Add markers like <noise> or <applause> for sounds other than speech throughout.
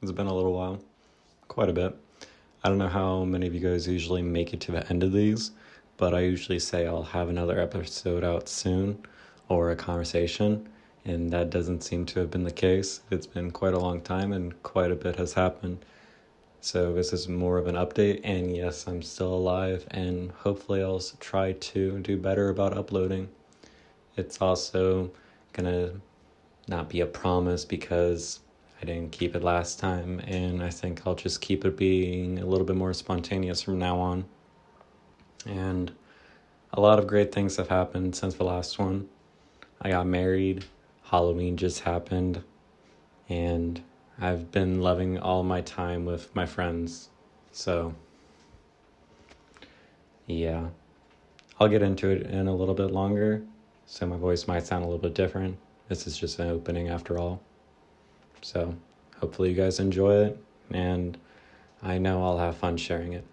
It's been a little while, quite a bit. I don't know how many of you guys usually make it to the end of these, but I usually say I'll have another episode out soon or a conversation, and that doesn't seem to have been the case. It's been quite a long time and quite a bit has happened. So, this is more of an update, and yes, I'm still alive, and hopefully, I'll try to do better about uploading. It's also gonna not be a promise because I didn't keep it last time, and I think I'll just keep it being a little bit more spontaneous from now on. And a lot of great things have happened since the last one. I got married, Halloween just happened, and I've been loving all my time with my friends. So, yeah. I'll get into it in a little bit longer, so my voice might sound a little bit different. This is just an opening after all. So, hopefully, you guys enjoy it, and I know I'll have fun sharing it.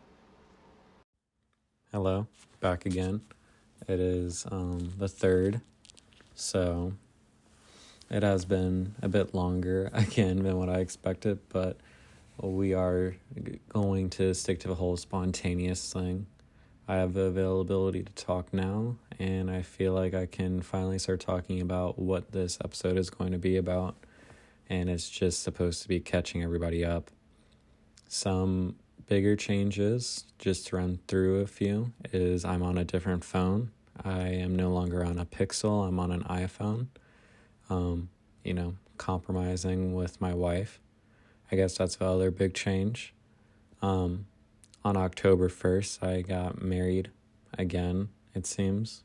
Hello, back again. It is um, the third, so it has been a bit longer <laughs> again than what I expected, but we are going to stick to the whole spontaneous thing. I have the availability to talk now, and I feel like I can finally start talking about what this episode is going to be about. And it's just supposed to be catching everybody up. Some bigger changes, just to run through a few, is I'm on a different phone. I am no longer on a Pixel, I'm on an iPhone. Um, you know, compromising with my wife. I guess that's the other big change. Um, on October 1st, I got married again, it seems.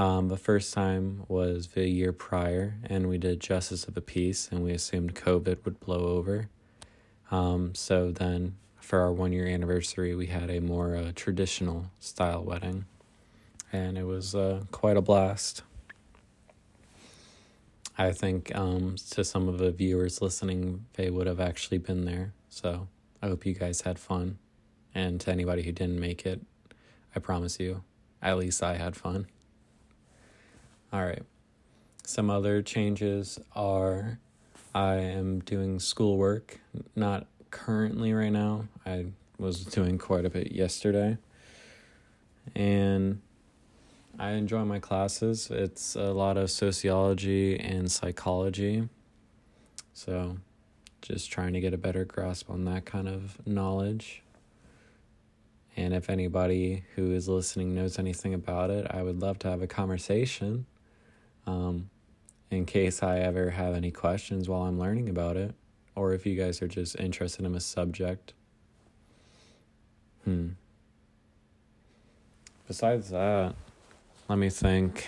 Um, the first time was the year prior, and we did Justice of the Peace, and we assumed COVID would blow over. Um, so then, for our one year anniversary, we had a more uh, traditional style wedding, and it was uh, quite a blast. I think um, to some of the viewers listening, they would have actually been there. So I hope you guys had fun. And to anybody who didn't make it, I promise you, at least I had fun. All right. Some other changes are I am doing schoolwork, not currently right now. I was doing quite a bit yesterday. And I enjoy my classes. It's a lot of sociology and psychology. So, just trying to get a better grasp on that kind of knowledge. And if anybody who is listening knows anything about it, I would love to have a conversation um, in case I ever have any questions while I'm learning about it, or if you guys are just interested in a subject. Hmm. Besides that, let me think.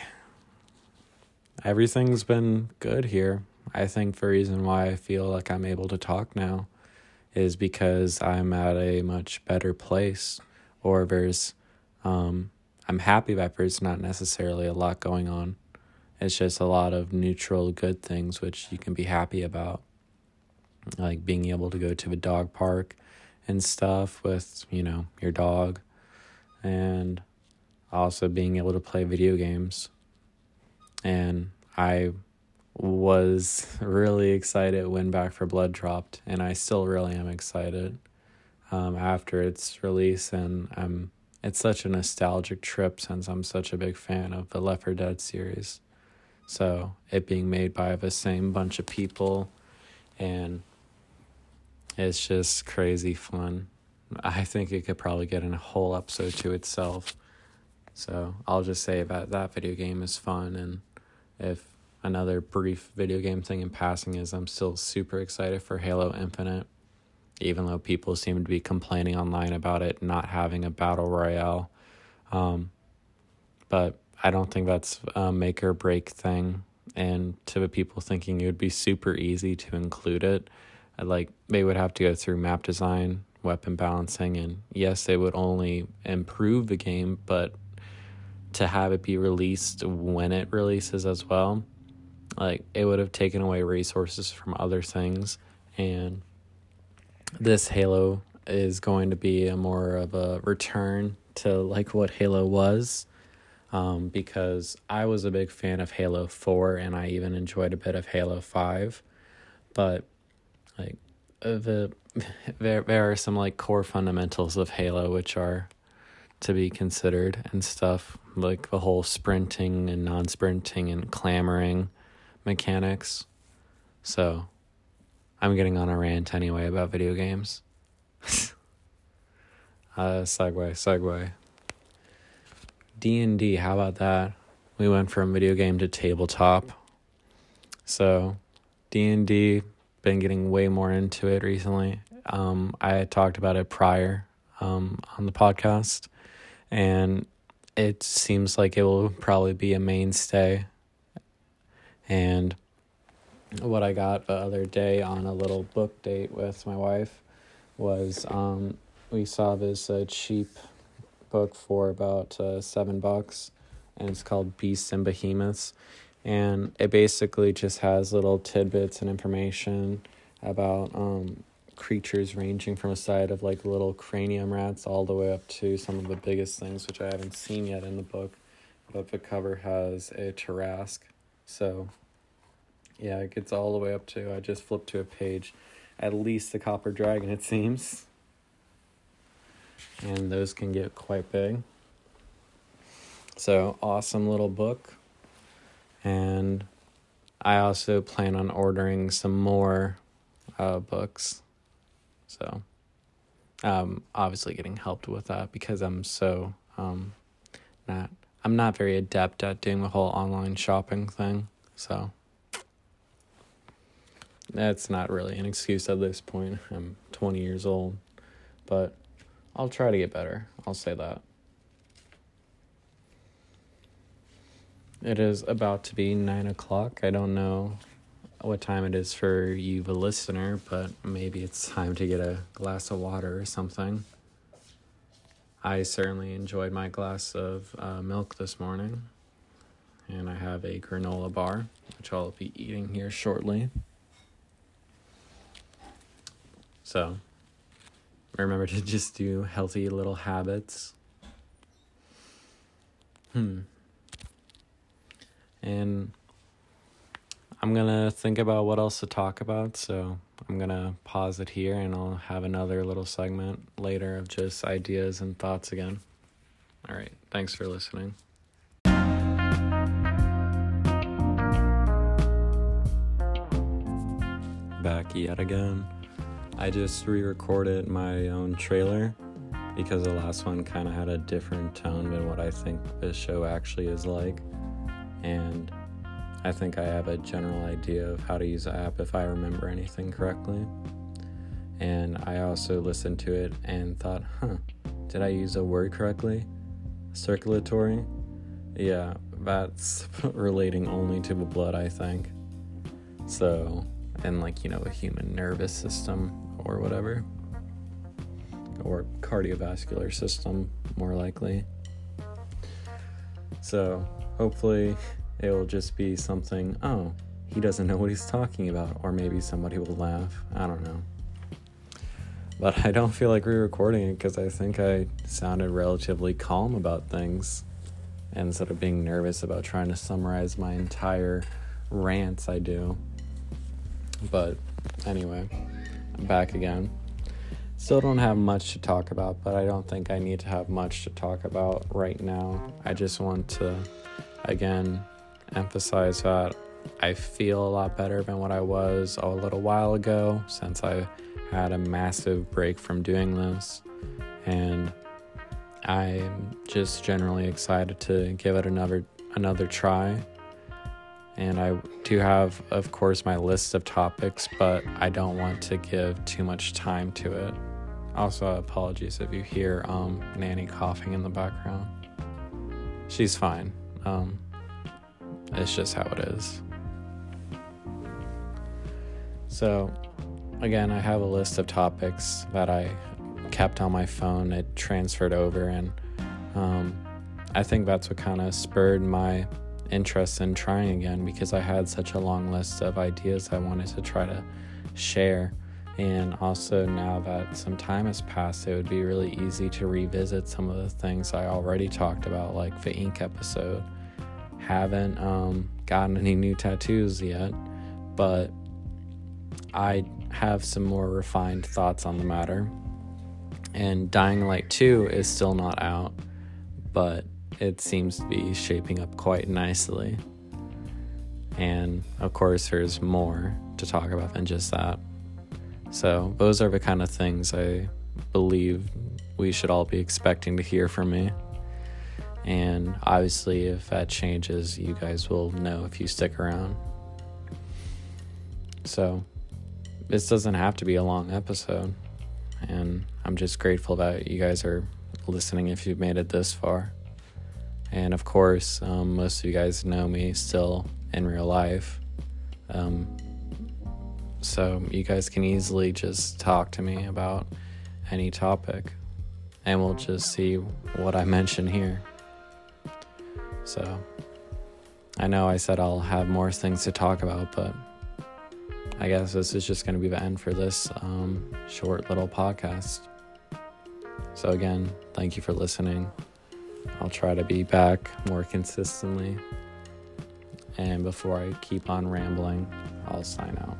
Everything's been good here. I think the reason why I feel like I'm able to talk now is because I'm at a much better place, or there's, um, I'm happy that there's not necessarily a lot going on. It's just a lot of neutral good things which you can be happy about, like being able to go to the dog park and stuff with you know your dog, and also being able to play video games. And I was <laughs> really excited when Back 4 Blood dropped, and I still really am excited um, after its release. And um, it's such a nostalgic trip since I'm such a big fan of the Left 4 Dead series. So it being made by the same bunch of people, and it's just crazy fun. I think it could probably get in a whole episode to itself. So I'll just say that that video game is fun. And if another brief video game thing in passing is, I'm still super excited for Halo Infinite, even though people seem to be complaining online about it not having a battle royale. Um, but I don't think that's a make or break thing. And to the people thinking it would be super easy to include it, I'd like they would have to go through map design, weapon balancing, and yes, it would only improve the game, but to have it be released when it releases as well like it would have taken away resources from other things and this halo is going to be a more of a return to like what halo was um, because i was a big fan of halo 4 and i even enjoyed a bit of halo 5 but like uh, the <laughs> there there are some like core fundamentals of Halo which are to be considered and stuff like the whole sprinting and non-sprinting and clamoring mechanics. So, I'm getting on a rant anyway about video games. <laughs> uh segue, segue. D&D, how about that? We went from video game to tabletop. So, D&D been getting way more into it recently. Um, I talked about it prior um, on the podcast, and it seems like it will probably be a mainstay. And what I got the other day on a little book date with my wife was um, we saw this uh, cheap book for about uh, seven bucks, and it's called Beasts and Behemoths. And it basically just has little tidbits and information about um, creatures ranging from a side of like little cranium rats all the way up to some of the biggest things which I haven't seen yet in the book but the cover has a Tarrasque. So yeah it gets all the way up to I just flipped to a page at least the copper dragon it seems and those can get quite big so awesome little book and I also plan on ordering some more uh, books. So, um, obviously getting helped with that because I'm so um, not I'm not very adept at doing the whole online shopping thing. So that's not really an excuse at this point. I'm 20 years old, but I'll try to get better. I'll say that. It is about to be nine o'clock. I don't know what time it is for you, the listener, but maybe it's time to get a glass of water or something. I certainly enjoyed my glass of uh, milk this morning, and I have a granola bar, which I'll be eating here shortly. So, remember to <laughs> just do healthy little habits. Hmm and I'm gonna think about what else to talk about. So I'm gonna pause it here and I'll have another little segment later of just ideas and thoughts again. All right. Thanks for listening. Back yet again. I just re recorded my own trailer because the last one kind of had a different tone than what I think this show actually is like and I think I have a general idea of how to use the app if I remember anything correctly. And I also listened to it and thought, huh, did I use a word correctly? Circulatory? Yeah, that's <laughs> relating only to the blood, I think. So, and like, you know, a human nervous system or whatever. Or cardiovascular system, more likely. So, hopefully it will just be something, oh, he doesn't know what he's talking about, or maybe somebody will laugh. I don't know. But I don't feel like re recording it because I think I sounded relatively calm about things instead of being nervous about trying to summarize my entire rants I do. But anyway, I'm back again. Still don't have much to talk about, but I don't think I need to have much to talk about right now. I just want to again emphasize that I feel a lot better than what I was a little while ago since I had a massive break from doing this. And I'm just generally excited to give it another another try. And I do have, of course, my list of topics, but I don't want to give too much time to it. Also, apologies if you hear um, Nanny coughing in the background. She's fine. Um, it's just how it is. So, again, I have a list of topics that I kept on my phone. It transferred over, and um, I think that's what kind of spurred my interest in trying again because I had such a long list of ideas I wanted to try to share. And also, now that some time has passed, it would be really easy to revisit some of the things I already talked about, like the ink episode. Haven't um, gotten any new tattoos yet, but I have some more refined thoughts on the matter. And Dying Light 2 is still not out, but it seems to be shaping up quite nicely. And of course, there's more to talk about than just that. So, those are the kind of things I believe we should all be expecting to hear from me. And obviously, if that changes, you guys will know if you stick around. So, this doesn't have to be a long episode. And I'm just grateful that you guys are listening if you've made it this far. And of course, um, most of you guys know me still in real life. Um, so you guys can easily just talk to me about any topic and we'll just see what I mention here. So I know I said I'll have more things to talk about, but I guess this is just going to be the end for this um, short little podcast. So, again, thank you for listening. I'll try to be back more consistently. And before I keep on rambling, I'll sign out.